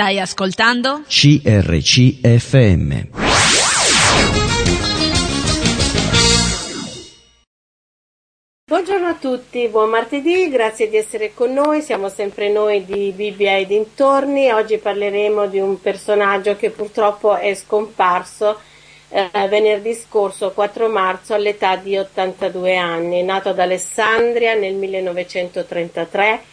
Stai ascoltando? CRCFM. Buongiorno a tutti, buon martedì, grazie di essere con noi, siamo sempre noi di Bibbia e dintorni. Oggi parleremo di un personaggio che purtroppo è scomparso eh, venerdì scorso 4 marzo all'età di 82 anni, nato ad Alessandria nel 1933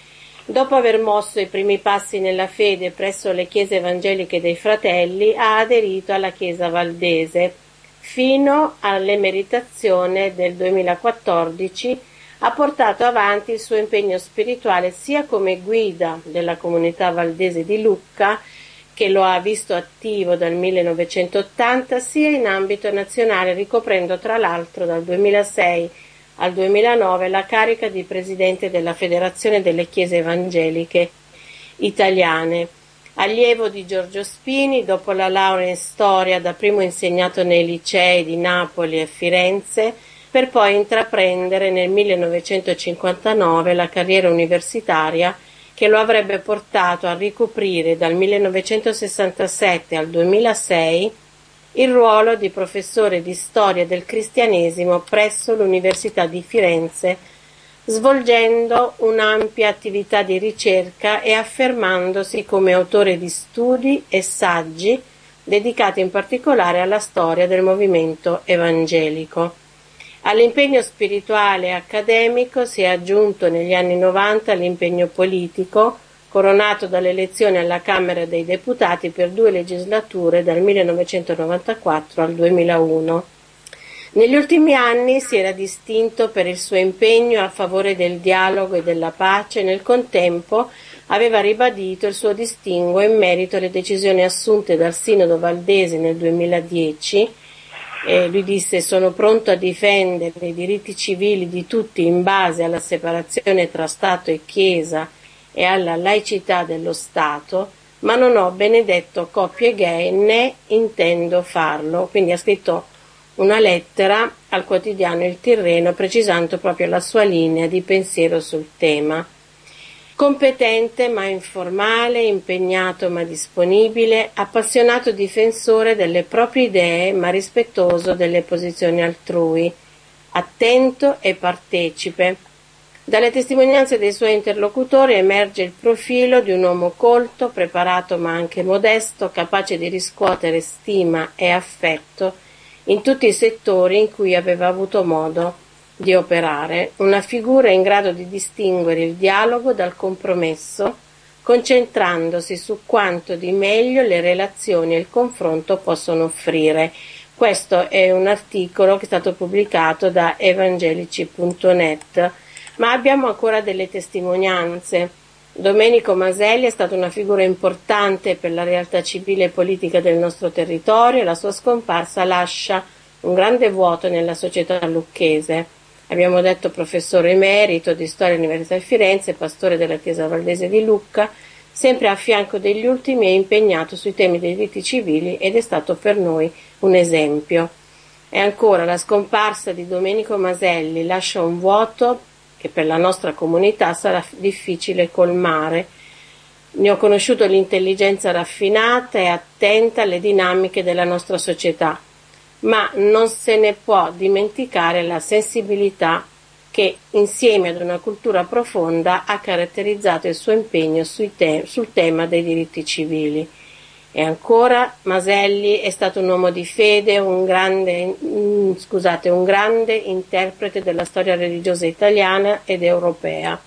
Dopo aver mosso i primi passi nella fede presso le chiese evangeliche dei fratelli, ha aderito alla Chiesa Valdese. Fino all'emeritazione del 2014 ha portato avanti il suo impegno spirituale sia come guida della comunità valdese di Lucca, che lo ha visto attivo dal 1980, sia in ambito nazionale, ricoprendo tra l'altro dal 2006 al 2009 la carica di presidente della Federazione delle Chiese Evangeliche Italiane. Allievo di Giorgio Spini, dopo la laurea in storia, da primo insegnato nei licei di Napoli e Firenze, per poi intraprendere nel 1959 la carriera universitaria che lo avrebbe portato a ricoprire dal 1967 al 2006 il ruolo di professore di storia del cristianesimo presso l'Università di Firenze, svolgendo un'ampia attività di ricerca e affermandosi come autore di studi e saggi dedicati in particolare alla storia del movimento evangelico. All'impegno spirituale e accademico si è aggiunto negli anni 90 l'impegno politico, coronato dall'elezione alla Camera dei Deputati per due legislature dal 1994 al 2001. Negli ultimi anni si era distinto per il suo impegno a favore del dialogo e della pace e nel contempo aveva ribadito il suo distinguo in merito alle decisioni assunte dal Sinodo Valdese nel 2010. Eh, lui disse sono pronto a difendere i diritti civili di tutti in base alla separazione tra Stato e Chiesa e alla laicità dello Stato, ma non ho benedetto coppie gay né intendo farlo. Quindi ha scritto una lettera al quotidiano Il Tirreno precisando proprio la sua linea di pensiero sul tema. Competente ma informale, impegnato ma disponibile, appassionato difensore delle proprie idee ma rispettoso delle posizioni altrui, attento e partecipe, dalle testimonianze dei suoi interlocutori emerge il profilo di un uomo colto, preparato ma anche modesto, capace di riscuotere stima e affetto in tutti i settori in cui aveva avuto modo di operare, una figura in grado di distinguere il dialogo dal compromesso, concentrandosi su quanto di meglio le relazioni e il confronto possono offrire. Questo è un articolo che è stato pubblicato da evangelici.net ma abbiamo ancora delle testimonianze. Domenico Maselli è stato una figura importante per la realtà civile e politica del nostro territorio e la sua scomparsa lascia un grande vuoto nella società lucchese. Abbiamo detto professore emerito di storia all'Università di Firenze, pastore della Chiesa Valdese di Lucca, sempre a fianco degli ultimi è impegnato sui temi dei diritti civili ed è stato per noi un esempio. E ancora la scomparsa di Domenico Maselli lascia un vuoto che per la nostra comunità sarà difficile colmare. Ne ho conosciuto l'intelligenza raffinata e attenta alle dinamiche della nostra società, ma non se ne può dimenticare la sensibilità che insieme ad una cultura profonda ha caratterizzato il suo impegno te- sul tema dei diritti civili. E ancora Maselli è stato un uomo di fede, un grande, mm, scusate, un grande interprete della storia religiosa italiana ed europea.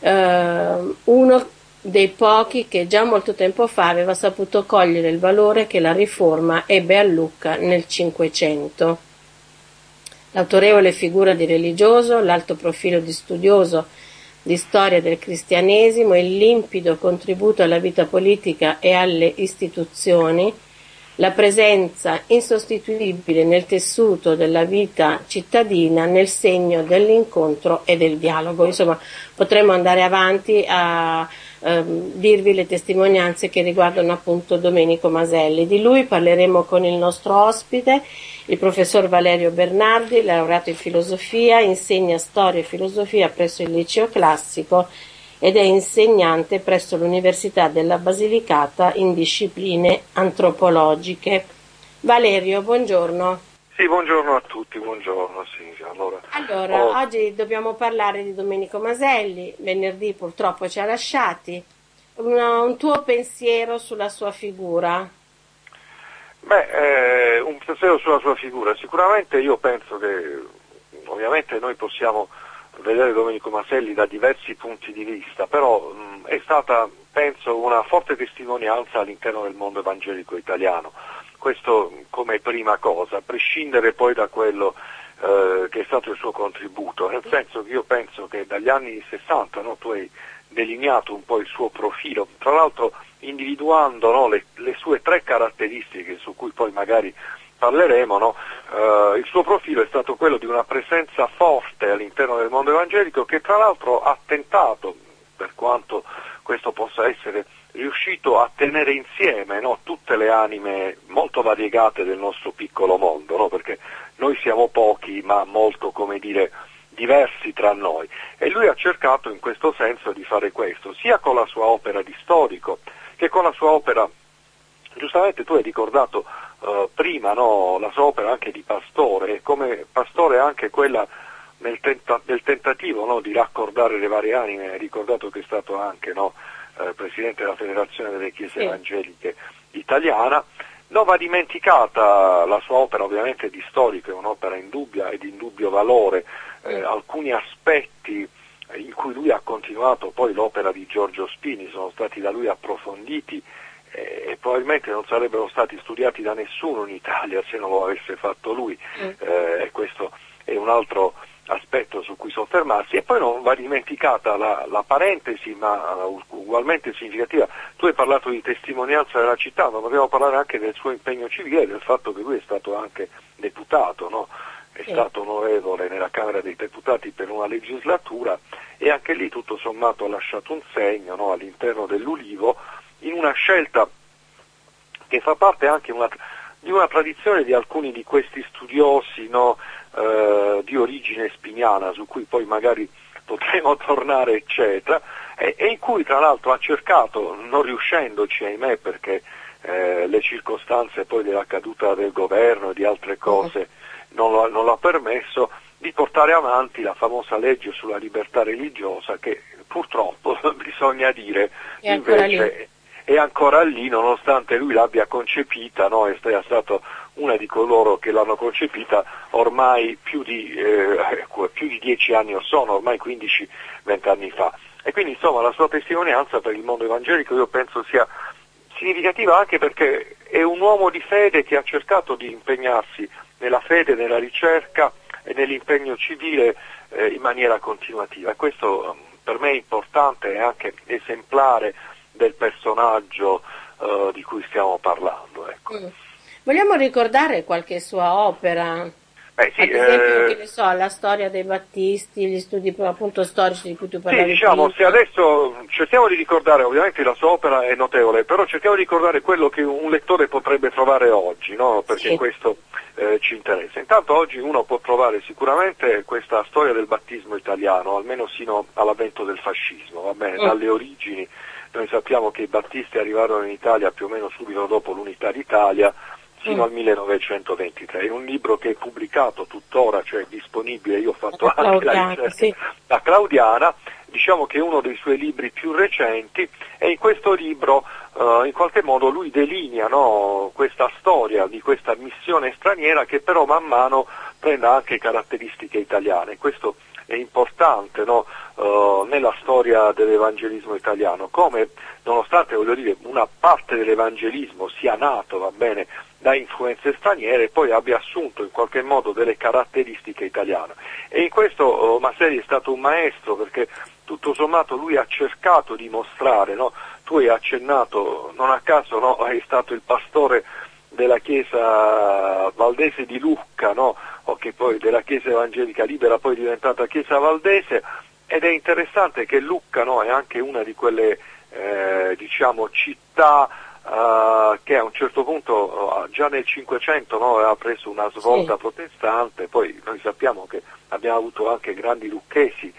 Uh, uno dei pochi che già molto tempo fa aveva saputo cogliere il valore che la riforma ebbe a Lucca nel Cinquecento. L'autorevole figura di religioso, l'alto profilo di studioso di storia del cristianesimo, il limpido contributo alla vita politica e alle istituzioni, la presenza insostituibile nel tessuto della vita cittadina nel segno dell'incontro e del dialogo. Insomma, potremmo andare avanti a ehm, dirvi le testimonianze che riguardano appunto Domenico Maselli. Di lui parleremo con il nostro ospite il professor Valerio Bernardi, laureato in filosofia, insegna storia e filosofia presso il liceo classico ed è insegnante presso l'Università della Basilicata in discipline antropologiche. Valerio, buongiorno. Sì, buongiorno a tutti, buongiorno. Sì, allora, allora oh. oggi dobbiamo parlare di Domenico Maselli, venerdì purtroppo ci ha lasciati. Una, un tuo pensiero sulla sua figura? Beh, eh, un pensiero sulla sua figura. Sicuramente io penso che ovviamente noi possiamo vedere Domenico Maselli da diversi punti di vista, però mh, è stata, penso, una forte testimonianza all'interno del mondo evangelico italiano. Questo come prima cosa, a prescindere poi da quello eh, che è stato il suo contributo, nel senso che io penso che dagli anni 60 no, tu hai delineato un po' il suo profilo, tra l'altro individuando no, le, le, sue tre caratteristiche su cui poi magari parleremo, no? uh, il suo profilo è stato quello di una presenza forte all'interno del mondo evangelico che tra l'altro ha tentato, per quanto questo possa essere riuscito a tenere insieme no, tutte le anime molto variegate del nostro piccolo mondo, no? perché noi siamo pochi ma molto, come dire, diversi tra noi e lui ha cercato in questo senso di fare questo, sia con la sua opera di storico che con la sua opera, giustamente tu hai ricordato uh, prima no, la sua opera anche di pastore, e come pastore anche quella nel, tenta- nel tentativo di raccordare le varie anime, hai ricordato che è stato anche no, eh, presidente della Federazione delle Chiese sì. Evangeliche italiana, non va dimenticata la sua opera ovviamente di storico, è un'opera indubbia e di indubbio valore, eh, alcuni aspetti in cui lui ha continuato poi l'opera di Giorgio Spini sono stati da lui approfonditi eh, e probabilmente non sarebbero stati studiati da nessuno in Italia se non lo avesse fatto lui. Eh, e questo è un altro aspetto su cui soffermarsi e poi non va dimenticata la, la parentesi ma uh, ugualmente significativa, tu hai parlato di testimonianza della città ma dobbiamo parlare anche del suo impegno civile, del fatto che lui è stato anche deputato, no? è sì. stato onorevole nella Camera dei Deputati per una legislatura e anche lì tutto sommato ha lasciato un segno no? all'interno dell'Ulivo in una scelta che fa parte anche una, di una tradizione di alcuni di questi studiosi no? eh, di origine spiniana su cui poi magari potremo tornare eccetera e, e, in cui tra l'altro ha cercato, non riuscendoci ahimè perché eh, le circostanze poi della caduta del governo e di altre cose non, lo, non l'ha permesso, di portare avanti la famosa legge sulla libertà religiosa che purtroppo bisogna dire invece è ancora lì nonostante lui l'abbia concepita, no? è stato una di coloro che l'hanno concepita ormai più di, eh, più di dieci anni or sono, ormai 15-20 anni fa. E quindi insomma la sua testimonianza per il mondo evangelico io penso sia significativa anche perché è un uomo di fede che ha cercato di impegnarsi nella fede, nella ricerca e nell'impegno civile eh, in maniera continuativa. E questo mm, per me è importante e anche esemplare del personaggio eh, di cui stiamo parlando. Ecco. Mm. Vogliamo ricordare qualche sua opera? Beh, sì, Ad esempio, eh... che ne so, la storia dei Battisti, gli studi appunto storici di cui tu parlavi. Sì, diciamo, se adesso cerchiamo di ricordare, ovviamente la sua opera è notevole, però cerchiamo di ricordare quello che un lettore potrebbe trovare oggi, no? perché sì. questo eh, ci interessa. Intanto oggi uno può trovare sicuramente questa storia del battismo italiano, almeno sino all'avvento del fascismo, va bene, mm. dalle origini. Noi sappiamo che i battisti arrivarono in Italia più o meno subito dopo l'unità d'Italia, fino mm. al 1923. È un libro che è pubblicato tuttora, cioè disponibile, io ho fatto a anche la ricerca sì. da Claudiana, diciamo che è uno dei suoi libri più recenti e in questo libro uh, in qualche modo lui delinea no, questa storia di questa missione straniera che però man mano prende anche caratteristiche italiane. Questo è importante no, uh, nella storia dell'evangelismo italiano, come nonostante dire, una parte dell'evangelismo sia nato, bene, da influenze straniere e poi abbia assunto in qualche modo delle caratteristiche italiane. E in questo oh, Masseri è stato un maestro perché tutto sommato lui ha cercato di mostrare, no? tu hai accennato, non a caso no? è stato il pastore della chiesa valdese di Lucca, no? o che poi della chiesa evangelica libera poi è diventata chiesa valdese, ed è interessante che Lucca è anche una di quelle eh, diciamo, città Uh, che a un certo punto uh, già nel Cinquecento no, aveva preso una svolta sì. protestante, poi noi sappiamo che abbiamo avuto anche grandi lucchesi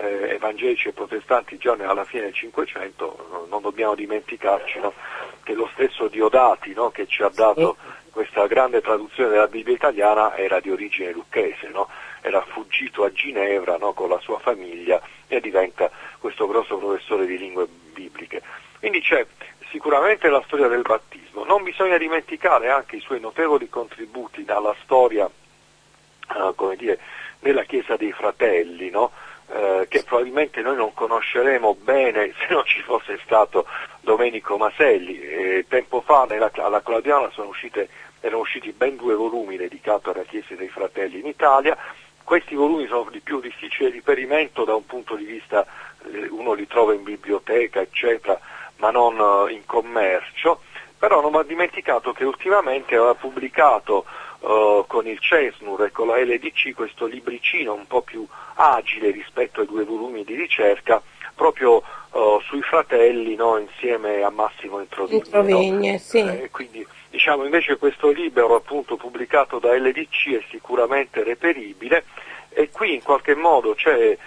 eh, evangelici e protestanti già alla fine del Cinquecento, non dobbiamo dimenticarci no, che lo stesso Diodati no, che ci ha dato questa grande traduzione della Bibbia italiana era di origine lucchese, no? era fuggito a Ginevra con la sua famiglia e diventa questo grosso professore di lingue bibliche. Quindi c'è sicuramente la storia del battesimo, non bisogna dimenticare anche i suoi notevoli contributi alla storia eh, come dire, nella Chiesa dei Fratelli, no? Eh, che probabilmente noi non conosceremo bene se non ci fosse stato Domenico Maselli. Eh, tempo fa nella, alla Claudiana uscite, erano usciti ben due volumi dedicati alla Chiesa dei Fratelli in Italia, questi volumi sono di più difficile riperimento da un punto di vista, eh, uno li trova in biblioteca, eccetera, ma non eh, in commercio, però non va dimenticato che ultimamente aveva pubblicato uh, con il CESNUR e con la LDC questo libricino un po' più agile rispetto ai due volumi di ricerca proprio uh, sui fratelli no, insieme a Massimo Introvigne. Introvigne no? sì. eh, quindi diciamo invece questo libro appunto pubblicato da LDC è sicuramente reperibile e qui in qualche modo eh,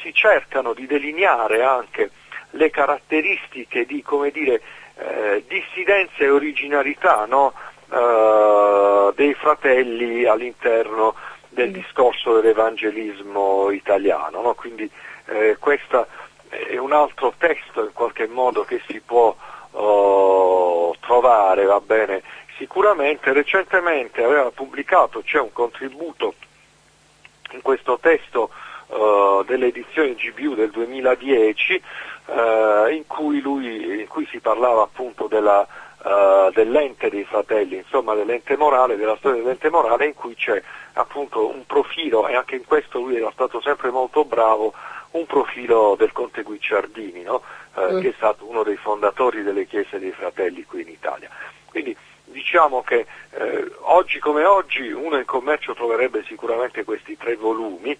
si cercano di delineare anche le caratteristiche di come dire, eh, dissidenza e originalità no? Uh, dei fratelli all'interno del mm. discorso dell'evangelismo italiano. No? Quindi eh, questo è un altro testo in qualche modo che si può uh, trovare, va bene. Sicuramente recentemente aveva pubblicato, c'è un contributo in questo testo uh, delle edizioni GBU del 2010 uh, in, cui lui, in cui si parlava appunto della uh, dell'ente dei fratelli, insomma dell'ente morale, della storia dell'ente morale in cui c'è appunto un profilo, e anche in questo lui era stato sempre molto bravo, un profilo del conte Guicciardini, no? uh, mm. che è stato uno dei fondatori delle chiese dei fratelli qui in Italia. Quindi diciamo che eh, oggi come oggi uno in commercio troverebbe sicuramente questi tre volumi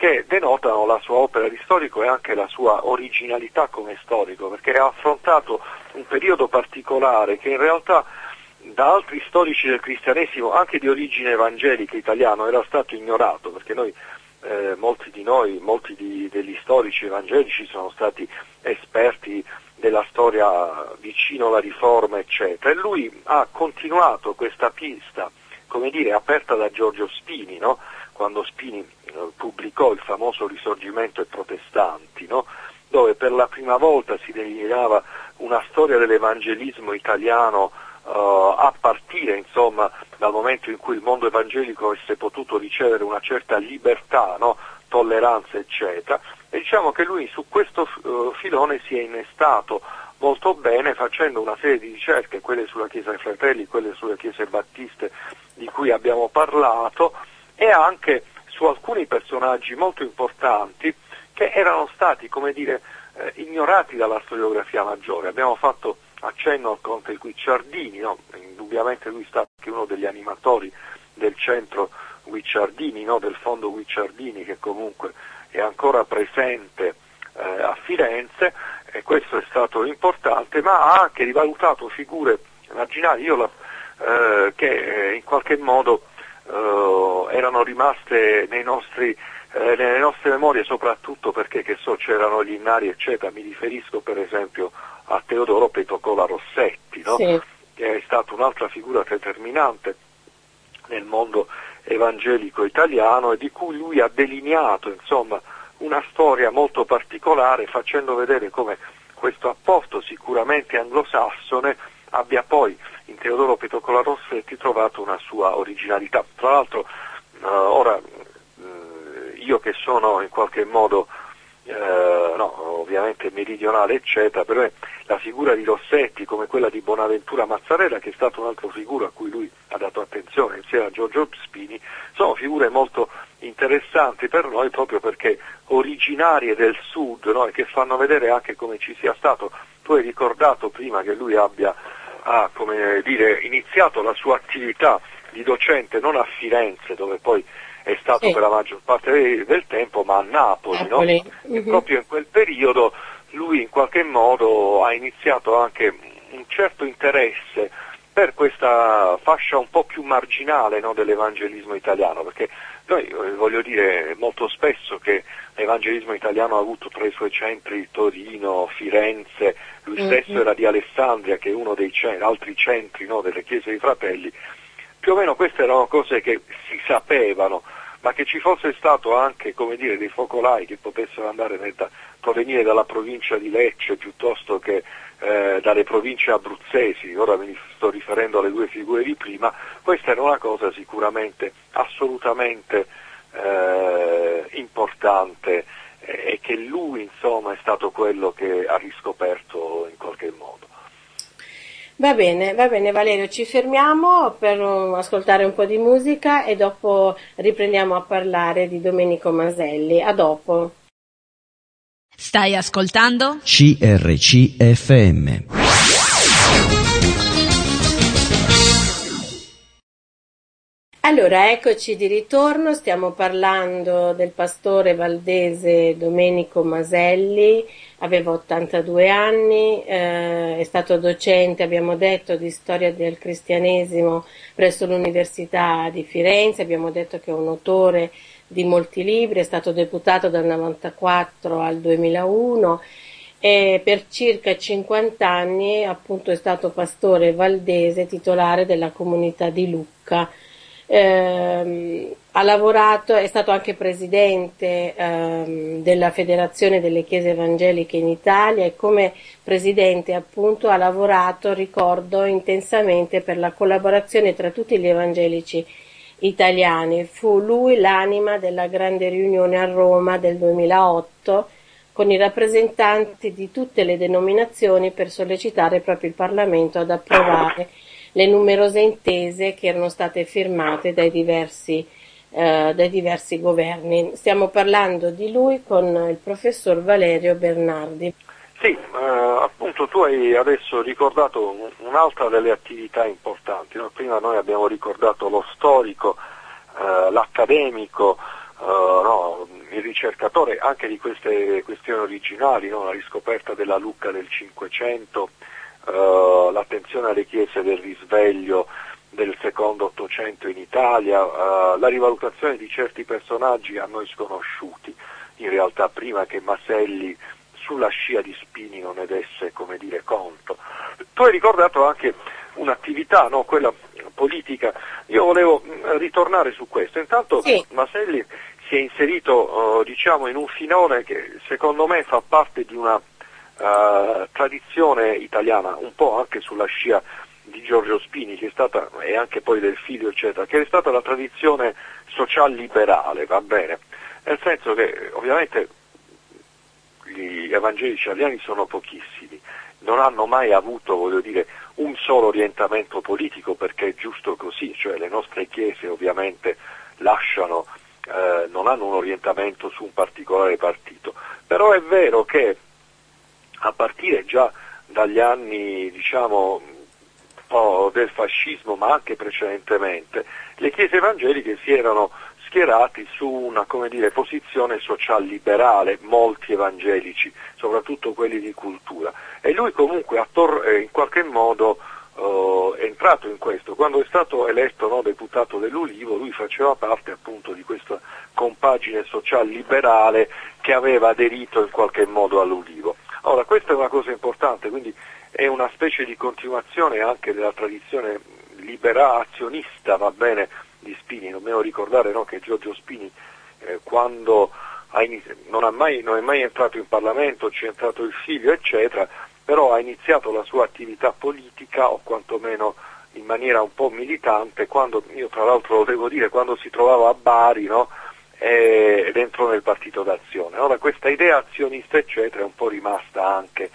che denotano la sua opera di storico e anche la sua originalità come storico, perché ha affrontato un periodo particolare che in realtà da altri storici del cristianesimo, anche di origine evangelica italiano, era stato ignorato, perché noi, eh, molti di noi, molti di, degli storici evangelici sono stati esperti della storia vicino alla riforma, eccetera, e lui ha continuato questa pista, come dire, aperta da Giorgio Spini, no? Quando Spini eh, pubblicò il famoso Risorgimento e Protestanti, no? dove per la prima volta si delineava una storia dell'evangelismo italiano uh, a partire insomma, dal momento in cui il mondo evangelico avesse potuto ricevere una certa libertà, no? tolleranza eccetera, e diciamo che lui su questo uh, filone si è innestato molto bene facendo una serie di ricerche, quelle sulla Chiesa dei Fratelli, quelle sulle Chiese Battiste di cui abbiamo parlato, e anche su alcuni personaggi molto importanti che erano stati, come dire, eh, ignorati dalla storiografia maggiore. Abbiamo fatto accenno al conte Guicciardini, no? indubbiamente lui è stato anche uno degli animatori del centro Guicciardini, no? del fondo Guicciardini che comunque è ancora presente eh, a Firenze e questo è stato importante, ma ha anche rivalutato figure marginali la, eh, che eh, in qualche modo uh, erano rimaste nostri, eh, nelle nostre memorie soprattutto perché so, c'erano gli innari eccetera, mi riferisco per esempio a Teodoro Petocola Rossetti, no? sì. che è stata un'altra figura determinante nel mondo evangelico italiano e di cui lui ha delineato insomma, una storia molto particolare facendo vedere come questo apporto sicuramente anglosassone abbia poi in Teodoro Petocola Rossetti trovato una sua originalità. Tra l'altro uh, ora uh, io che sono in qualche modo uh, no, ovviamente meridionale eccetera, per la figura di Rossetti come quella di Bonaventura Mazzarella che è stata un'altra figura a cui lui ha dato attenzione insieme a Giorgio Spini, sono figure molto interessanti per noi proprio perché originarie del sud no? e che fanno vedere anche come ci sia stato, tu hai ricordato prima che lui abbia ha dire, iniziato la sua attività di docente non a Firenze dove poi è stato sì. per la maggior parte del tempo, ma a Napoli, Napoli. No? uh-huh. proprio in quel periodo lui in qualche modo ha iniziato anche un certo interesse per questa fascia un po' più marginale no, dell'evangelismo italiano, perché noi eh, voglio dire molto spesso che l'evangelismo italiano ha avuto tra i suoi centri Torino, Firenze, lui stesso mm-hmm. era di Alessandria che è uno dei ce- altri centri no, delle chiese dei fratelli, più o meno queste erano cose che si sapevano, ma che ci fosse stato anche dire, dei focolai che potessero andare da, provenire dalla provincia di Lecce piuttosto che eh, dalle province abruzzesi, ora mi sto riferendo alle due figure di prima, questa era una cosa sicuramente assolutamente eh, importante e che lui insomma è stato quello che ha riscoperto in qualche modo. Va bene, va bene Valerio, ci fermiamo per ascoltare un po' di musica e dopo riprendiamo a parlare di Domenico Maselli. A dopo. Stai ascoltando? CRCFM. Allora, eccoci di ritorno, stiamo parlando del pastore valdese Domenico Maselli, aveva 82 anni, eh, è stato docente, abbiamo detto, di storia del cristianesimo presso l'Università di Firenze, abbiamo detto che è un autore di molti libri, è stato deputato dal 1994 al 2001 e per circa 50 anni appunto è stato pastore valdese titolare della comunità di Lucca. Eh, ha lavorato, è stato anche presidente ehm, della Federazione delle Chiese Evangeliche in Italia e come presidente appunto ha lavorato, ricordo, intensamente per la collaborazione tra tutti gli evangelici italiani. Fu lui l'anima della grande riunione a Roma del 2008 con i rappresentanti di tutte le denominazioni per sollecitare proprio il Parlamento ad approvare le numerose intese che erano state firmate dai diversi, eh, dai diversi governi. Stiamo parlando di lui con il professor Valerio Bernardi. Sì, eh, appunto tu hai adesso ricordato un'altra delle attività importanti, no? prima noi abbiamo ricordato lo storico, eh, l'accademico, eh, no? il ricercatore anche di queste questioni originali, no? la riscoperta della Lucca del Cinquecento, uh, l'attenzione alle chiese del risveglio del secondo Ottocento in Italia, uh, la rivalutazione di certi personaggi a noi sconosciuti, in realtà prima che Maselli sulla scia di Spini non ne desse come dire, conto. Tu hai ricordato anche un'attività, no? quella politica, io volevo mm, ritornare su questo, intanto sì. Maselli si è inserito uh, diciamo, in un finone che secondo me fa parte di una uh, tradizione italiana, un po' anche sulla scia di Giorgio Spini, che è stata, e anche poi del figlio, eccetera, che è stata la tradizione social liberale, va bene? Nel senso che ovviamente gli evangelici italiani sono pochissimi, non hanno mai avuto, dire, un solo orientamento politico perché è giusto così, cioè le nostre chiese ovviamente lasciano, eh, non hanno un orientamento su un particolare partito, però è vero che a partire già dagli anni diciamo, del fascismo, ma anche precedentemente, le chiese evangeliche si erano schierati su una dire, posizione social liberale, molti evangelici, soprattutto quelli di cultura. E lui comunque attor- eh, in qualche modo uh, è entrato in questo. Quando è stato eletto no, deputato dell'Ulivo, lui faceva parte appunto di questa compagine social liberale che aveva aderito in qualche modo all'Ulivo. Ora, questa è una cosa importante, quindi è una specie di continuazione anche della tradizione liberazionista, va bene, di Spini. Dobbiamo ricordare no, che Giorgio Spini, eh, quando inizi- non, mai, non, è mai entrato in Parlamento, ci è entrato il figlio, eccetera, però ha iniziato la sua attività politica, o quantomeno in maniera un po' militante, quando, io tra l'altro lo devo dire, quando si trovava a Bari, no, ed entrò nel partito d'azione. Ora questa idea azionista eccetera è un po' rimasta anche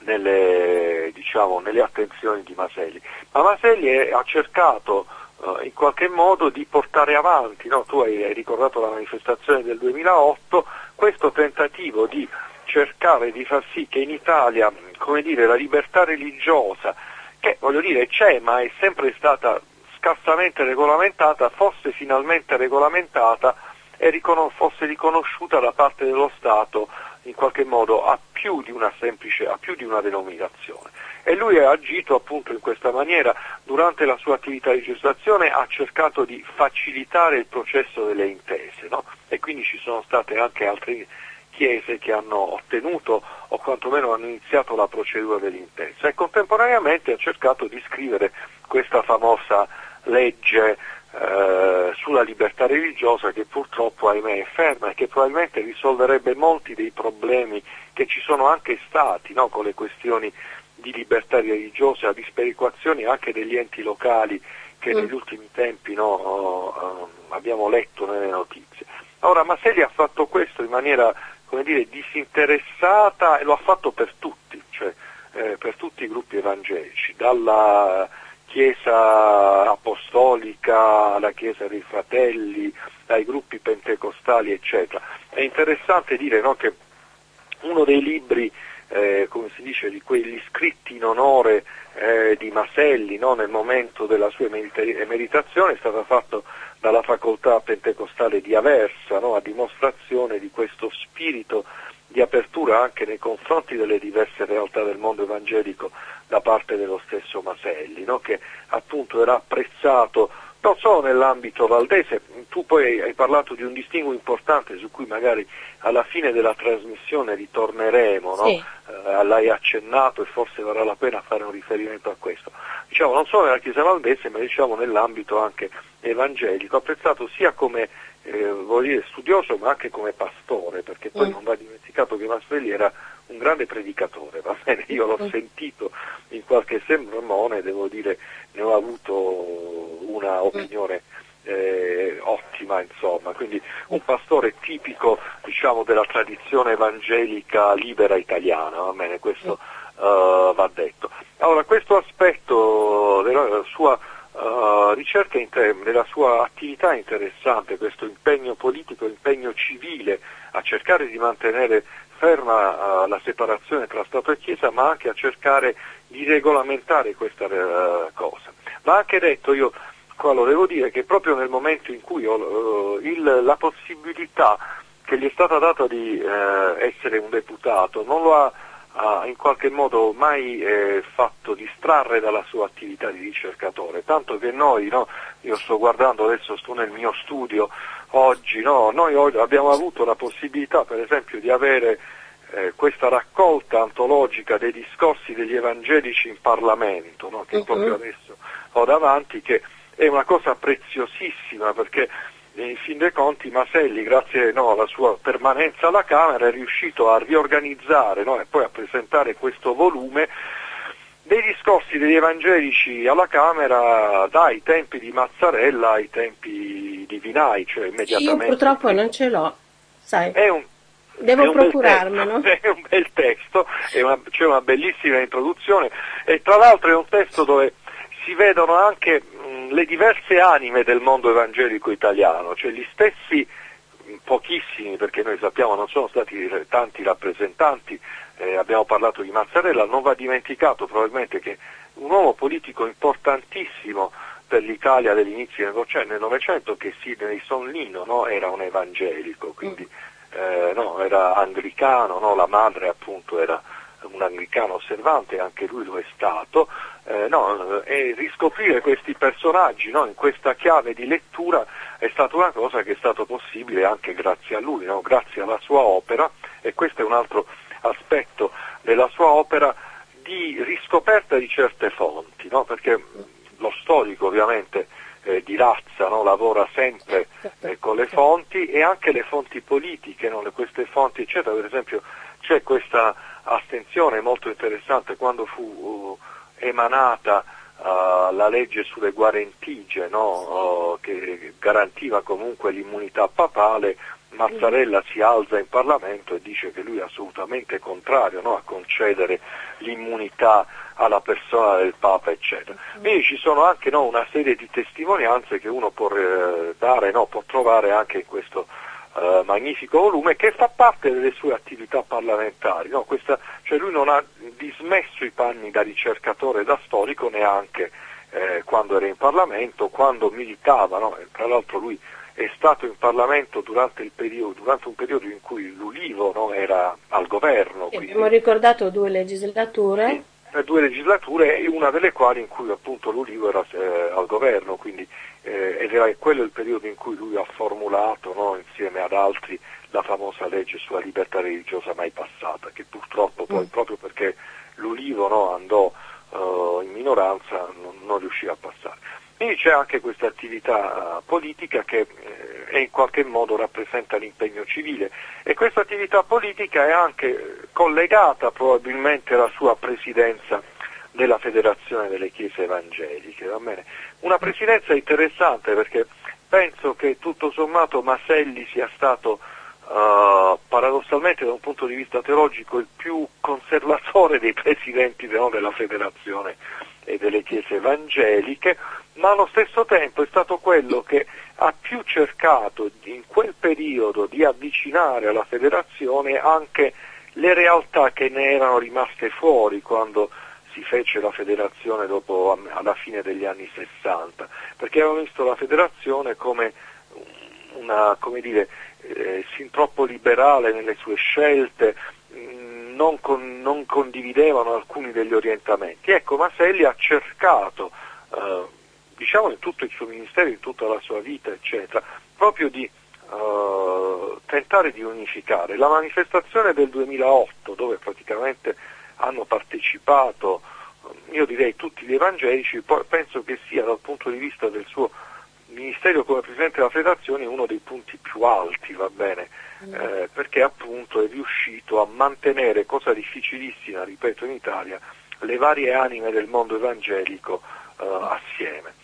nelle, diciamo, nelle attenzioni di Maselli, ma Maselli è, ha cercato uh, in qualche modo di portare avanti, no? tu hai, hai ricordato la manifestazione del 2008, questo tentativo di cercare di far sì che in Italia come dire, la libertà religiosa, che voglio dire c'è ma è sempre stata scarsamente regolamentata, fosse finalmente regolamentata e riconos- fosse riconosciuta da parte dello Stato in qualche modo a più di una semplice, a più di una denominazione. E lui ha agito appunto in questa maniera. Durante la sua attività di legislazione ha cercato di facilitare il processo delle intese no? e quindi ci sono state anche altre chiese che hanno ottenuto o quantomeno hanno iniziato la procedura dell'intesa e contemporaneamente ha cercato di scrivere questa famosa legge eh, sulla libertà religiosa che purtroppo ahimè è ferma e che probabilmente risolverebbe molti dei problemi che ci sono anche stati no, con le questioni di libertà religiosa, di sperequazioni anche degli enti locali che mm. negli ultimi tempi no, uh, abbiamo letto nelle notizie. Ora Maselli ha fatto questo in maniera come dire, disinteressata e lo ha fatto per tutti, cioè eh, per tutti i gruppi evangelici, dalla Chiesa apostolica alla Chiesa dei fratelli, dai gruppi pentecostali, eccetera. È interessante dire no, che uno dei libri eh, come si dice, di quegli scritti in onore eh, di Maselli no? nel momento della sua emeritazione è stato fatto dalla facoltà pentecostale di Aversa, no? a dimostrazione di questo spirito di apertura anche nei confronti delle diverse realtà del mondo evangelico da parte dello stesso Maselli, no? che appunto era apprezzato non solo nell'ambito valdese, tu poi hai parlato di un distinguo importante su cui magari alla fine della trasmissione ritorneremo, no? sì. Eh, l'hai accennato e forse varrà la pena fare un riferimento a questo. Diciamo non solo nella Chiesa valdese ma diciamo nell'ambito anche evangelico, apprezzato sia come eh, dire, studioso ma anche come pastore, perché poi mm. non va dimenticato che Masvelli era un grande predicatore, va bene? Io l'ho mm. sentito in qualche sermone, devo dire, ne ho avuto una opinione eh, ottima, insomma, quindi un pastore tipico diciamo, della tradizione evangelica libera italiana, va bene? Questo uh, va detto. Allora, questo aspetto della sua uh, ricerca, della sua attività interessante, questo impegno politico, impegno civile a cercare di mantenere ferma uh, la separazione tra Stato e Chiesa, ma anche a cercare di regolamentare questa cosa. Va anche detto, io qua lo devo dire, che proprio nel momento in cui ho uh, il, la possibilità che gli è stata data di essere un deputato non lo ha ha in qualche modo mai eh, fatto distrarre dalla sua attività di ricercatore, tanto che noi, no, io sto guardando adesso, sto nel mio studio oggi, no, noi oggi abbiamo avuto la possibilità per esempio di avere eh, questa raccolta antologica dei discorsi degli evangelici in Parlamento, no, che uh-huh. proprio adesso ho davanti, che è una cosa preziosissima perché in fin dei conti Maselli, grazie no, alla sua permanenza alla Camera, è riuscito a riorganizzare no, e poi a presentare questo volume dei discorsi degli evangelici alla Camera dai tempi di Mazzarella ai tempi di Vinai, cioè immediatamente. Io purtroppo non ce l'ho, sai. È un, Devo procurarmelo. È un bel testo, una, c'è una bellissima introduzione e tra l'altro è un testo dove si vedono anche le diverse anime del mondo evangelico italiano, cioè gli stessi pochissimi, perché noi sappiamo non sono stati tanti rappresentanti, eh, abbiamo parlato di Mazzarella, non va dimenticato probabilmente che un uomo politico importantissimo per l'Italia dell'inizio del Novecento, che Sidney Sonlino no, era un evangelico, quindi eh, no, era anglicano, no, la madre appunto era un anglicano osservante, anche lui lo è stato, eh, no, e riscoprire questi personaggi no, in questa chiave di lettura è stata una cosa che è stato possibile anche grazie a lui, no, grazie alla sua opera, e questo è un altro aspetto della sua opera di riscoperta di certe fonti, perché lo storico ovviamente eh, di razza lavora sempre eh, con le fonti e anche le fonti politiche, queste fonti eccetera, per esempio c'è questa astensione molto interessante quando fu uh, emanata uh, la legge sulle guarentigie no? uh, che garantiva comunque l'immunità papale, Mazzarella si alza in Parlamento e dice che lui è assolutamente contrario no? a concedere l'immunità alla persona del Papa, eccetera. Quindi ci sono anche no, una serie di testimonianze che uno può, eh, dare, può trovare anche in questo eh, magnifico volume che fa parte delle sue attività parlamentari. No? Questa, cioè lui non ha dismesso i panni da ricercatore e da storico neanche eh, quando era in Parlamento, quando militava, no? tra l'altro lui è stato in Parlamento durante, periodo, durante un periodo in cui l'Ulivo no, era al governo. Quindi... Abbiamo ricordato due legislature. Sì due legislature, una delle quali in cui appunto l'Ulivo era eh, al governo, quindi, eh, ed era quello il periodo in cui lui ha formulato no, insieme ad altri la famosa legge sulla libertà religiosa mai passata, che purtroppo poi mm. proprio perché l'Ulivo no, andò uh, in minoranza non, non, riuscì a passare. Quindi c'è anche questa attività uh, politica che eh, in qualche modo rappresenta l'impegno civile e questa attività politica è anche collegata probabilmente alla sua presidenza della Federazione delle Chiese Evangeliche. Una presidenza interessante perché penso che tutto sommato Maselli sia stato uh, paradossalmente da un punto di vista teologico il più conservatore dei presidenti no, della federazione e delle chiese evangeliche, ma allo stesso tempo è stato quello che ha più cercato in quel periodo di avvicinare alla federazione anche le realtà che ne erano rimaste fuori quando si fece la federazione dopo, alla fine degli anni 60, perché avevano visto la federazione come una, come dire, eh, sin troppo liberale nelle sue scelte, mh, mm, non, con, non, condividevano alcuni degli orientamenti. Ecco, Maselli ha cercato, eh, diciamo in tutto il suo ministero, in tutta la sua vita, eccetera, proprio di eh, tentare di unificare. La manifestazione del 2008, dove praticamente hanno partecipato, io direi tutti gli evangelici, penso che sia dal punto di vista del suo il Ministero come Presidente della Federazione è uno dei punti più alti, va bene, mm. eh, perché appunto è riuscito a mantenere, cosa difficilissima, ripeto, in Italia, le varie anime del mondo evangelico eh, assieme.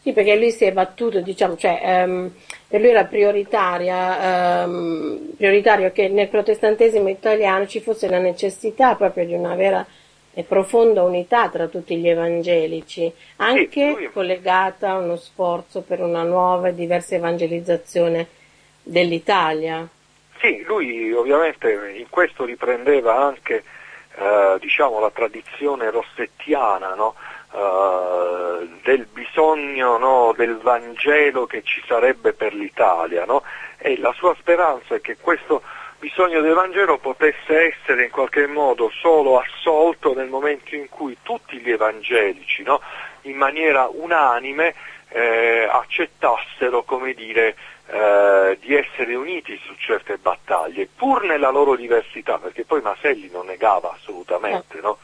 Sì, perché lui si è battuto, diciamo, cioè, um, per lui era prioritaria, um, prioritario che nel protestantesimo italiano ci fosse la necessità proprio di una vera e profonda unità tra tutti gli evangelici, anche sì, collegata a uno sforzo per una nuova e diversa evangelizzazione dell'Italia. Sì, lui ovviamente in questo riprendeva anche eh, diciamo, la tradizione rossettiana no? eh, del bisogno no? del Vangelo che ci sarebbe per l'Italia no? e la sua speranza è che questo bisogno del Vangelo potesse essere in qualche modo solo assolto nel momento in cui tutti gli evangelici, no, in maniera unanime, eh, accettassero, come dire, eh, di essere uniti su certe battaglie, pur nella loro diversità, perché poi Maselli non negava assolutamente, no?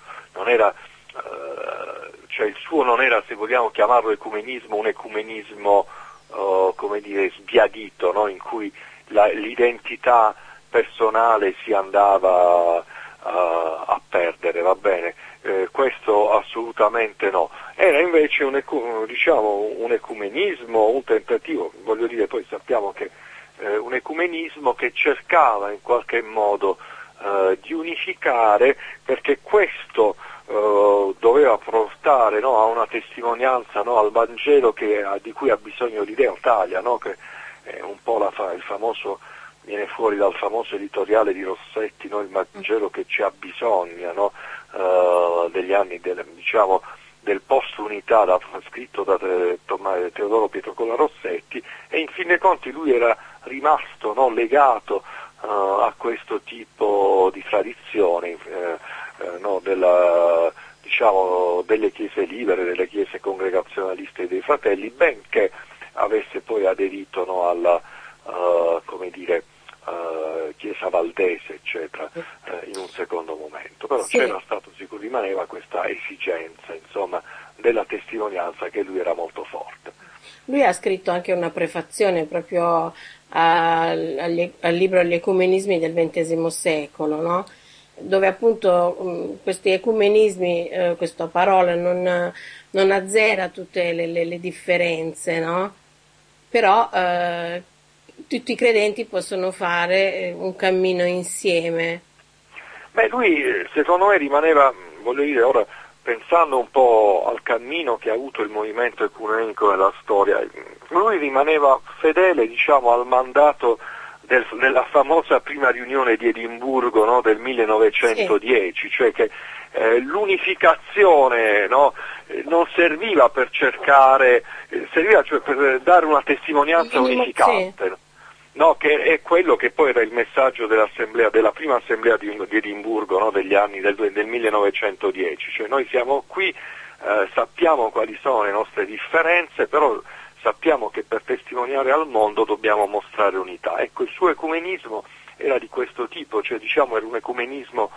era, eh, cioè il suo non era, se vogliamo chiamarlo ecumenismo, un ecumenismo, oh, dire, sbiadito, no? in cui la, l'identità personale si andava uh, a perdere, va bene? Eh, questo assolutamente no. Era invece un, diciamo, un, ecumenismo, un tentativo, voglio dire, poi sappiamo che eh, un ecumenismo che cercava in qualche modo eh, di unificare perché questo eh, doveva portare no, a una testimonianza no, al Vangelo che, di cui ha bisogno l'idea Italia, no, che è un po' la, il famoso viene fuori dal famoso editoriale di Rossetti, no? il Vangelo che ci abbisogna no? uh, degli anni del, diciamo, del post-unità da, scritto da Teodoro Pietro Colla Rossetti e in fin dei conti lui era rimasto no? legato uh, a questo tipo di tradizioni uh, della, diciamo, delle chiese libere, delle chiese congregazionaliste dei fratelli, benché avesse poi aderito alla, come dire, uh, Chiesa Valdese, eccetera, uh, in un secondo momento. Però sì. c'era stato sicuro, rimaneva questa esigenza, insomma, della testimonianza che lui era molto forte. Lui ha scritto anche una prefazione proprio al, al libro Gli ecumenismi del XX secolo, no? dove appunto um, questi ecumenismi, eh, questa parola non, non azzera tutte le, le, le differenze, no? però eh, tutti i credenti possono fare eh, un cammino insieme. Beh, lui secondo me rimaneva, voglio dire, ora pensando un po' al cammino che ha avuto il movimento ecumenico nella storia, lui rimaneva fedele diciamo, al mandato del, della famosa prima riunione di Edimburgo no, del 1910, sì. cioè che eh, l'unificazione no, eh, non serviva per cercare, eh, serviva cioè per dare una testimoniazione unificante. Sì No, che è quello che poi era il messaggio della prima assemblea di, di Edimburgo no, degli anni del, del, 1910, cioè noi siamo qui, eh, sappiamo quali sono le nostre differenze, però sappiamo che per testimoniare al mondo dobbiamo mostrare unità. Ecco, il suo ecumenismo era di questo tipo, cioè diciamo era un ecumenismo,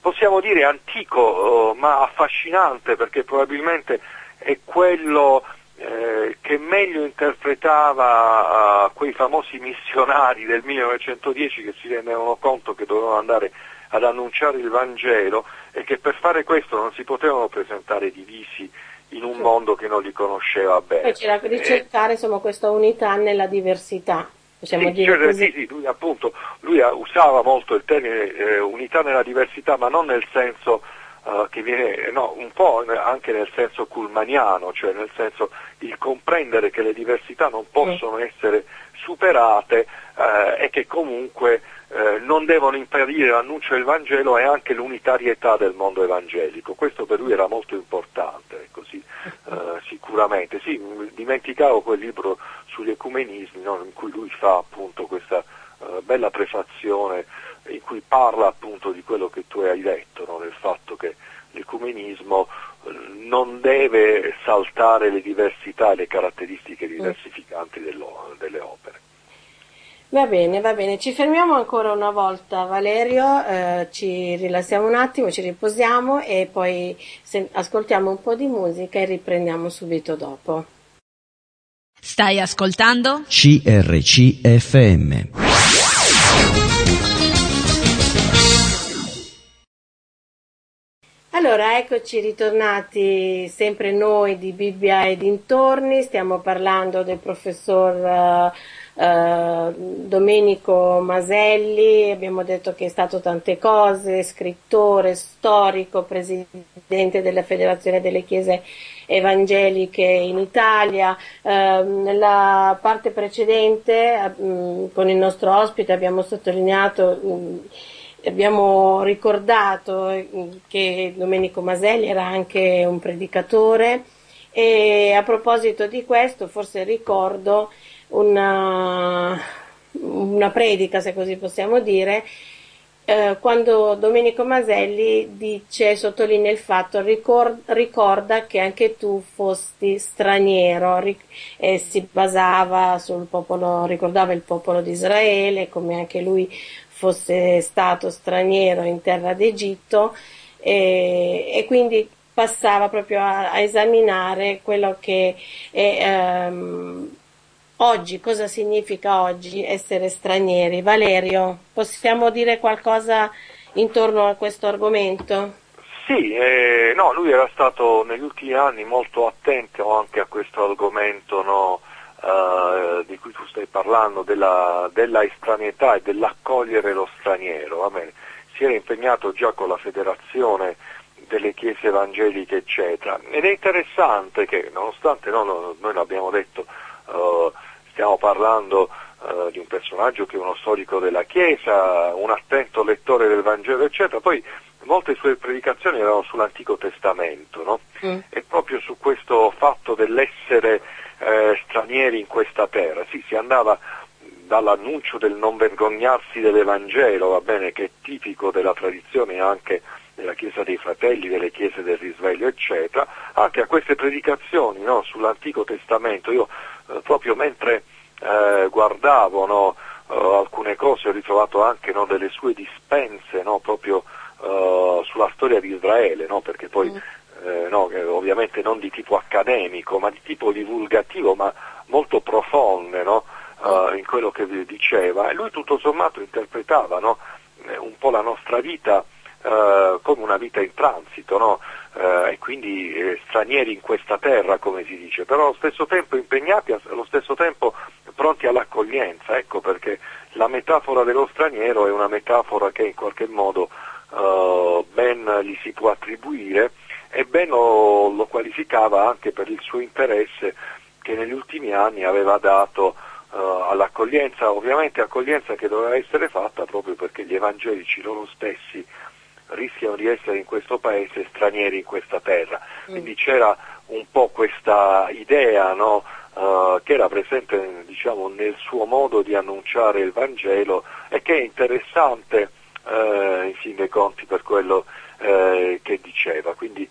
possiamo dire antico, oh, ma affascinante, perché probabilmente è quello eh, che meglio interpretava uh, quei famosi missionari del 1910 che si rendevano conto che dovevano andare ad annunciare il Vangelo e che per fare questo non si potevano presentare divisi in un mondo che non li conosceva bene. Poi c'era ricercare insomma, questa unità nella diversità. Possiamo sì, dire cioè, sì, sì, lui, appunto, lui usava molto il termine eh, unità nella diversità, ma non nel senso uh, che viene, no, un po' anche nel senso kulmaniano, cioè nel senso il comprendere che le diversità non possono essere superate uh, e che comunque uh, non devono impedire l'annuncio del Vangelo e anche l'unitarietà del mondo evangelico. Questo per lui era molto importante, così, sicuramente. Sì, dimenticavo quel libro sugli ecumenismi no, in cui lui fa appunto questa bella prefazione in cui parla appunto di quello che tu hai detto, no? del fatto che l'ecumenismo eh, non deve saltare le diversità e le caratteristiche diversificanti delle opere. Va bene, va bene, ci fermiamo ancora una volta Valerio, eh, ci rilassiamo un attimo, ci riposiamo e poi ascoltiamo un po' di musica e riprendiamo subito dopo. Stai ascoltando? CRCFM. Allora, eccoci ritornati sempre noi di Bibbia e dintorni, stiamo parlando del professor uh, uh, Domenico Maselli, abbiamo detto che è stato tante cose, scrittore, storico, presidente della Federazione delle Chiese Evangeliche in Italia. Uh, nella parte precedente con il nostro ospite abbiamo sottolineato abbiamo ricordato eh, che Domenico Maselli era anche un predicatore e a proposito di questo forse ricordo una, una predica, se così possiamo dire, eh, quando Domenico Maselli dice, sottolinea il fatto, ricord, ricorda che anche tu fosti straniero ric- e si basava sul popolo, ricordava il popolo di Israele, come anche lui fosse stato straniero in terra d'Egitto e, e quindi passava proprio a, a, esaminare quello che è um, oggi, cosa significa oggi essere stranieri. Valerio, possiamo dire qualcosa intorno a questo argomento? Sì, eh, no, lui era stato negli ultimi anni molto attento anche a questo argomento no, uh, di cui tu stai parlando, della, della estraneità e dell'accogliere lo straniero. Si era impegnato già con la federazione delle chiese evangeliche, eccetera. Ed è interessante che, nonostante no, no, noi l'abbiamo detto, uh, stiamo parlando uh, di un personaggio che è uno storico della Chiesa, un attento lettore del Vangelo, eccetera, poi molte sue predicazioni erano sull'Antico Testamento, no? mm. e proprio su questo fatto dell'essere eh, stranieri in questa terra. Sì, si andava dall'annuncio del non vergognarsi dell'Evangelo, va bene, che è tipico della tradizione anche della Chiesa dei Fratelli, delle Chiese del Risveglio, eccetera, anche a queste predicazioni no, sull'Antico Testamento. Io eh, proprio mentre eh, guardavo no, eh, alcune cose ho ritrovato anche no, delle sue dispense proprio eh, sulla storia di Israele, perché poi mm eh, no, ovviamente non di tipo accademico, ma di tipo divulgativo, ma molto profonde no? uh, in quello che diceva. E lui tutto sommato interpretava no? Eh, un po' la nostra vita uh, come una vita in transito, uh, e quindi eh, stranieri in questa terra, come si dice, però allo stesso tempo impegnati, allo stesso tempo pronti all'accoglienza, ecco perché la metafora dello straniero è una metafora che in qualche modo ben gli si può attribuire e Ben lo, lo qualificava anche per il suo interesse che negli ultimi anni aveva dato uh, all'accoglienza, ovviamente accoglienza che doveva essere fatta proprio perché gli evangelici loro stessi rischiano di essere in questo paese stranieri in questa terra. Mm. Quindi c'era un po' questa idea no, uh, che era presente diciamo, nel suo modo di annunciare il Vangelo e che è interessante uh, in fin dei conti per quello uh, che diceva. Quindi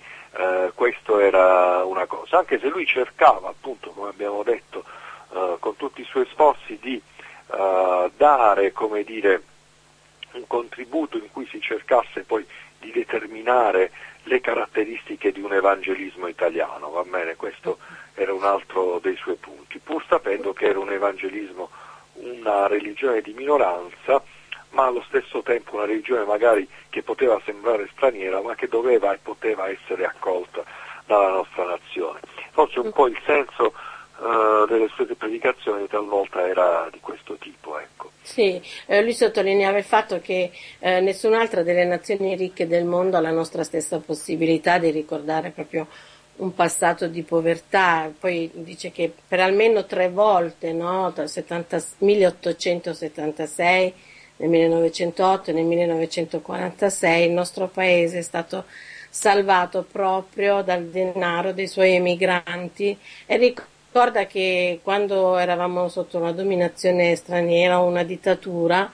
questo era una cosa, anche se lui cercava appunto, come abbiamo detto, con tutti i suoi sforzi di dare, come dire, un contributo in cui si cercasse poi di determinare le caratteristiche di un evangelismo italiano, va bene? Questo era un altro dei suoi punti, pur sapendo che era un evangelismo, una religione di minoranza, ma allo stesso tempo una religione magari che poteva sembrare straniera, ma che doveva e poteva essere accolta dalla nostra nazione. Forse un po' il senso uh, delle sue predicazioni talvolta era di questo tipo. Ecco. Sì, eh, lui sottolineava il fatto che eh, nessun'altra delle nazioni ricche del mondo ha la nostra stessa possibilità di ricordare proprio un passato di povertà, poi dice che per almeno tre volte, no, dal 70, 1876, nel 1908 e nel 1946, il nostro paese è stato salvato proprio dal denaro dei suoi emigranti. E ricorda che quando eravamo sotto una dominazione straniera o una dittatura,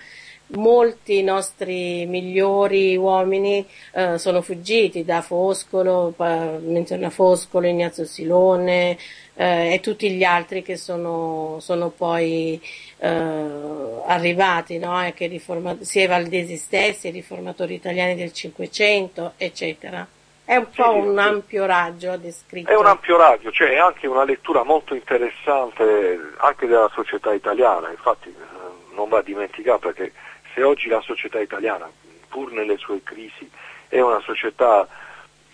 molti nostri migliori uomini eh, sono fuggiti da Foscolo, menziona Foscolo, Ignazio Silone eh, e tutti gli altri che sono, sono poi eh, arrivati, no? riforma- sia i Valdesi stessi, i riformatori italiani del Cinquecento, eccetera. È un po' un ampio raggio descritto. È un ampio raggio, cioè è anche una lettura molto interessante anche della società italiana, infatti eh, non va dimenticata che se oggi la società italiana, pur nelle sue crisi, è una società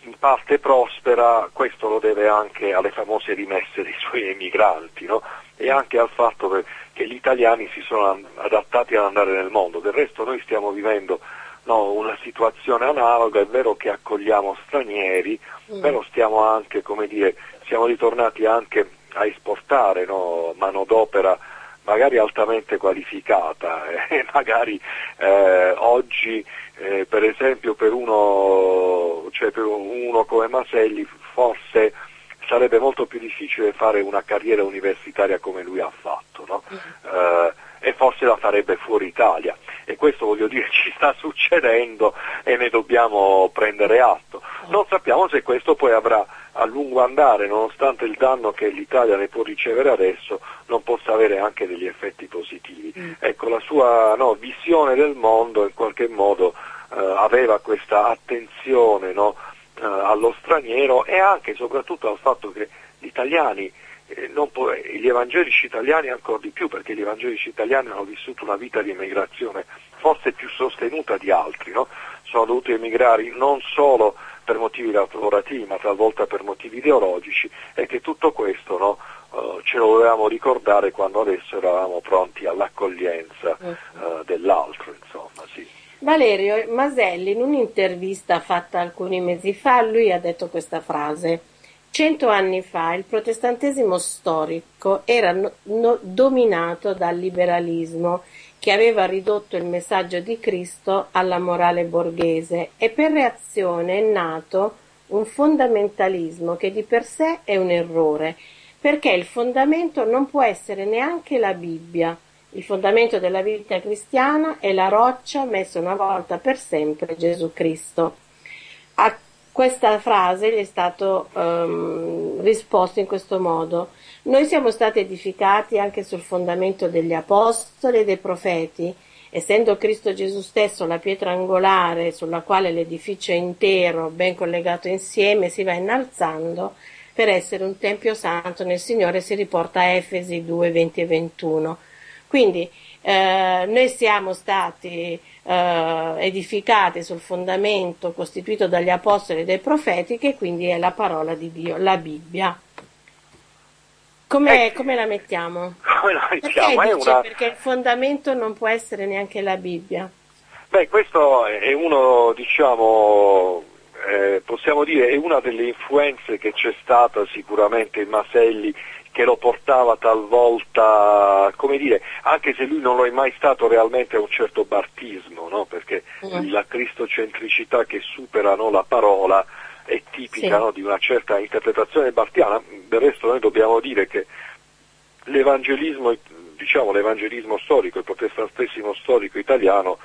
in parte prospera, questo lo deve anche alle famose rimesse dei suoi emigranti no? e anche al fatto che gli italiani si sono adattati ad andare nel mondo. Del resto noi stiamo vivendo no, una situazione analoga, è vero che accogliamo stranieri, mm. però stiamo anche, come dire, siamo ritornati anche a esportare no, manodopera magari altamente qualificata e magari eh, oggi eh, per esempio per uno, cioè per uno come Maselli forse sarebbe molto più difficile fare una carriera universitaria come lui ha fatto no? eh, e forse la farebbe fuori Italia e questo voglio dire ci sta succedendo e ne dobbiamo prendere atto. Non sappiamo se questo poi avrà a lungo andare, nonostante il danno che l'Italia ne può ricevere adesso, non possa avere anche degli effetti positivi. Mm. Ecco, la sua no, visione del mondo in qualche modo eh, aveva questa attenzione no, eh, allo straniero e anche e soprattutto al fatto che gli italiani eh, può, gli evangelici italiani ancora di più, perché gli evangelici italiani hanno vissuto una vita di emigrazione forse più sostenuta di altri, no? sono dovuti emigrare non solo per motivi lavorativi ma talvolta per motivi ideologici e che tutto questo no, uh, ce lo dovevamo ricordare quando adesso eravamo pronti all'accoglienza uh, dell'altro. Insomma. Valerio Maselli in un'intervista fatta alcuni mesi fa lui ha detto questa frase Cento anni fa il protestantesimo storico era no, no, dominato dal liberalismo che aveva ridotto il messaggio di Cristo alla morale borghese e per reazione è nato un fondamentalismo che di per sé è un errore, perché il fondamento non può essere neanche la Bibbia. Il fondamento della vita cristiana è la roccia messa una volta per sempre Gesù Cristo. A questa frase gli è stato um, risposto in questo modo. Noi siamo stati edificati anche sul fondamento degli apostoli e dei profeti, essendo Cristo Gesù stesso la pietra angolare sulla quale l'edificio intero, ben collegato insieme, si va innalzando per essere un tempio santo nel Signore, si riporta a Efesi 2, 20 e 21. Quindi eh, noi siamo stati eh, edificati sul fondamento costituito dagli apostoli e dai profeti, che quindi è la parola di Dio, la Bibbia. Come, eh, come la mettiamo? Come la mettiamo? Perché, dice, una... perché il fondamento non può essere neanche la Bibbia. Beh, questo è uno, diciamo, eh, possiamo dire, è una delle influenze che c'è stata sicuramente in Maselli che lo portava talvolta, come dire, anche se lui non lo è mai stato realmente a un certo bartismo, no? perché mm. la cristocentricità che supera no, la parola è tipica sì. no, di una certa interpretazione bartiana, del resto noi dobbiamo dire che l'evangelismo, diciamo, l'evangelismo storico, il protestantesimo storico italiano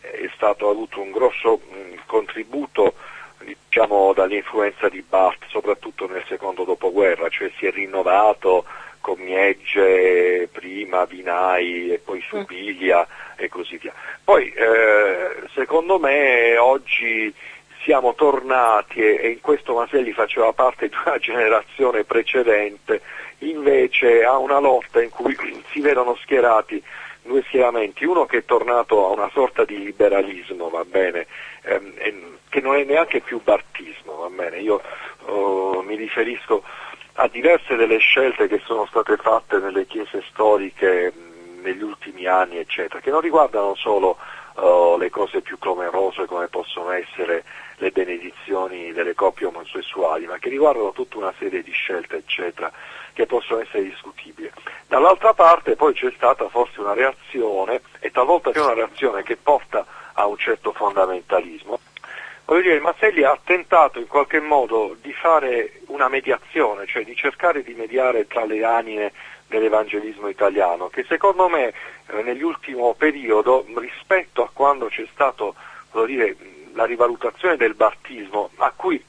è stato, ha avuto un grosso mh, contributo diciamo, dall'influenza di Barth, soprattutto nel secondo dopoguerra, cioè si è rinnovato con Miegge, prima Vinai e poi Subilia e così via. Poi eh, secondo me oggi siamo tornati e, e in questo Maselli faceva parte di una generazione precedente invece a una lotta in cui si vedono schierati due schieramenti, uno che è tornato a una sorta di liberalismo, va bene, ehm, che non è neanche più bartismo, va bene, io oh, mi riferisco a diverse delle scelte che sono state fatte nelle chiese storiche negli ultimi anni, eccetera, che non riguardano solo uh, le cose più clamorose come possono essere le benedizioni delle coppie omosessuali, ma che riguardano tutta una serie di scelte, eccetera, che possono essere discutibili. Dall'altra parte poi c'è stata forse una reazione, e talvolta c'è una reazione che porta a un certo fondamentalismo. Voglio dire, Mazzelli ha tentato in qualche modo di fare una mediazione, cioè di cercare di mediare tra le anime dell'evangelismo italiano, che secondo me eh, nell'ultimo periodo, rispetto a quando c'è dire, la rivalutazione del battismo, a cui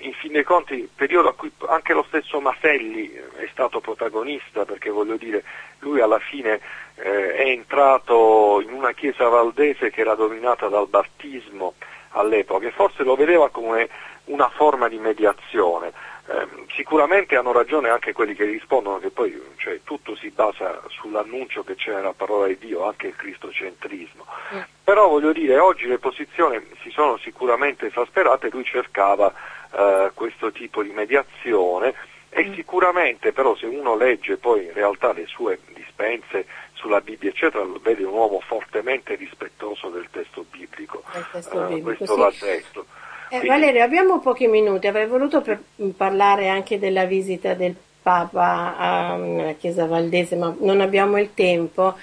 in fin dei conti, periodo a cui anche lo stesso Maselli eh, è stato protagonista, perché voglio dire, lui alla fine eh, è entrato in una chiesa valdese che era dominata dal battismo all'epoca e forse lo vedeva come una forma di mediazione. Eh, sicuramente hanno ragione anche quelli che rispondono che poi cioè, tutto si basa sull'annuncio che c'è nella parola di Dio, anche il cristocentrismo. Mm. Però voglio dire, oggi le posizioni si sono sicuramente esasperate, lui cercava eh, questo tipo di mediazione e mm. sicuramente però se uno legge poi in realtà le sue dispense sulla Bibbia eccetera vede un uomo fortemente rispettoso del testo biblico, testo biblico uh, questo sì. va detto. Eh, Valerio, abbiamo pochi minuti, avrei voluto per, parlare anche della visita del Papa alla Chiesa Valdese, ma non abbiamo il tempo.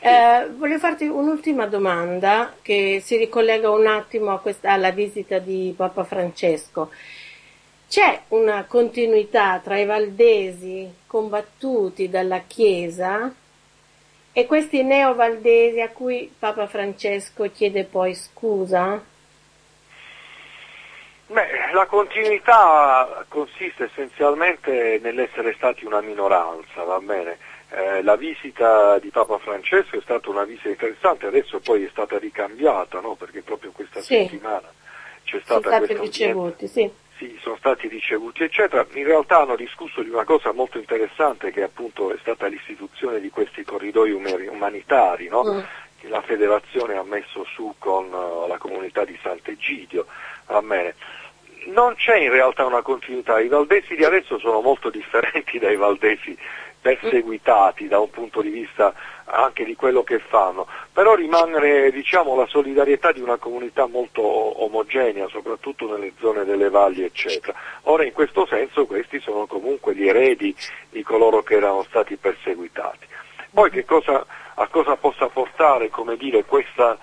Eh, voglio farti un'ultima domanda che si ricollega un attimo questa, alla visita di Papa Francesco. C'è una continuità tra i valdesi combattuti dalla Chiesa e questi neovaldesi a cui Papa Francesco chiede poi scusa? Beh, la continuità consiste essenzialmente nell'essere stati una minoranza, va bene? Eh, la visita di Papa Francesco è stata una visita interessante, adesso poi è stata ricambiata, no? perché proprio questa Sì. settimana c'è stata Sono questa ricevuti, sì. Sì, sono stati ricevuti, eccetera. In realtà hanno discusso di una cosa molto interessante che appunto è stata l'istituzione di questi corridoi umanitari, no? Mm. che la federazione ha messo su con eh, la comunità di Sant'Egidio. Va bene. Non c'è in realtà una continuità, i valdesi di adesso sono molto differenti dai valdesi perseguitati da un punto di vista anche di quello che fanno, però rimane diciamo, la solidarietà di una comunità molto omogenea, soprattutto nelle zone delle valli, eccetera. Ora in questo senso questi sono comunque gli eredi di coloro che erano stati perseguitati. Poi cosa, a cosa possa portare dire, questa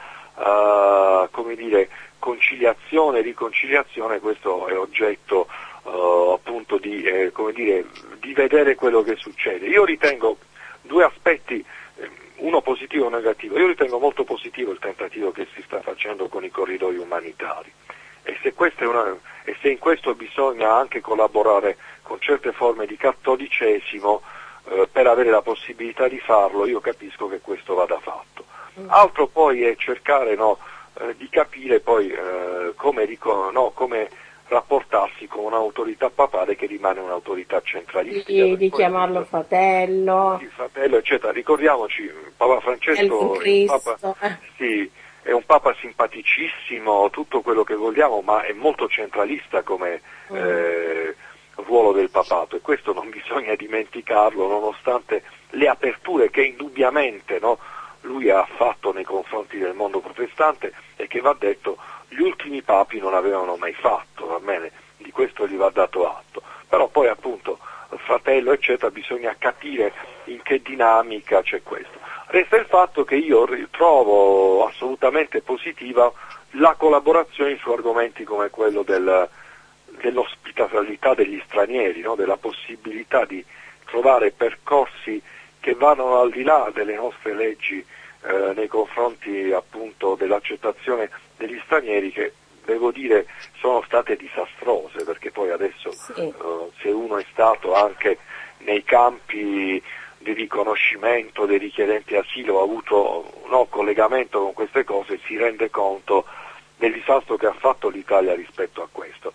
come dire, conciliazione, riconciliazione, questo è oggetto eh, appunto di, eh, dire, di vedere quello che succede. Io ritengo due aspetti, uno positivo uno negativo. Io ritengo molto positivo il tentativo che si sta facendo con i corridoi umanitari e se, una, e se in questo bisogna anche collaborare con certe forme di cattolicesimo eh, per avere la possibilità di farlo, io capisco che questo vada fatto. Altro poi è cercare no, eh, di capire poi eh, come, rico- no, come rapportarsi con un'autorità papale che rimane un'autorità centralistica. Di, di chiamarlo fratello, il fratello, eccetera. Ricordiamoci, Papa Francesco. Papa- eh. sì, è un Papa simpaticissimo, tutto quello che vogliamo, ma è molto centralista come Mm. eh, ruolo del papato e questo non bisogna dimenticarlo, nonostante le aperture che indubbiamente no, lui ha fatto nei confronti del mondo protestante e che va detto gli ultimi papi non avevano mai fatto, va bene? Di questo gli va dato atto. Però poi appunto fratello eccetera bisogna capire in che dinamica c'è questo. Resta il fatto che io trovo assolutamente positiva la collaborazione su argomenti come quello del- dell'ospitalità degli stranieri, no? della possibilità di trovare percorsi che vanno al di là delle nostre leggi eh, nei confronti appunto dell'accettazione degli stranieri che devo dire sono state disastrose perché poi adesso sì. eh, se uno è stato anche nei campi di riconoscimento dei richiedenti asilo, ha avuto no, collegamento con queste cose, si rende conto del disastro che ha fatto l'Italia rispetto a questo.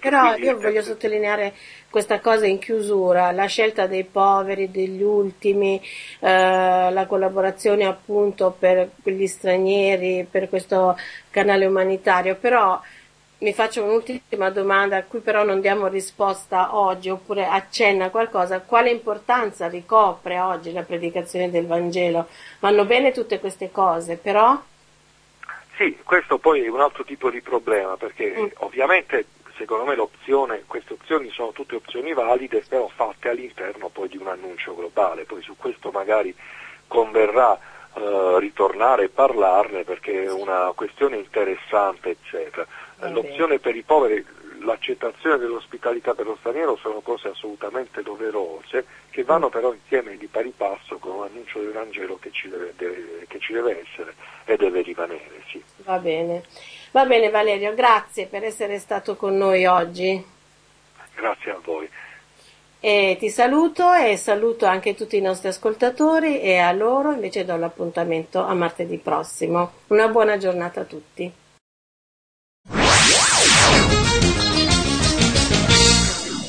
Però quindi... io voglio sottolineare questa cosa in chiusura, la scelta dei poveri, degli ultimi, eh, la collaborazione appunto per gli stranieri, per questo canale umanitario, però mi faccio un'ultima domanda a cui però non diamo risposta oggi oppure accenna qualcosa, quale importanza ricopre oggi la predicazione del Vangelo? Vanno bene tutte queste cose, però sì, questo poi è un altro tipo di problema perché mm. ovviamente secondo me l'opzione, queste opzioni sono tutte opzioni valide però fatte all'interno poi di un annuncio globale, poi su questo magari converrà eh, ritornare e parlarne perché è una questione interessante eccetera. L'opzione per i poveri l'accettazione dell'ospitalità per lo straniero sono cose assolutamente doverose che vanno però insieme di pari passo con un annuncio del Vangelo che ci deve, deve, che ci deve essere e deve rimanere. Sì. Va bene. Va bene Valerio, grazie per essere stato con noi oggi. Grazie a voi. E ti saluto e saluto anche tutti i nostri ascoltatori e a loro invece do l'appuntamento a martedì prossimo. Una buona giornata a tutti.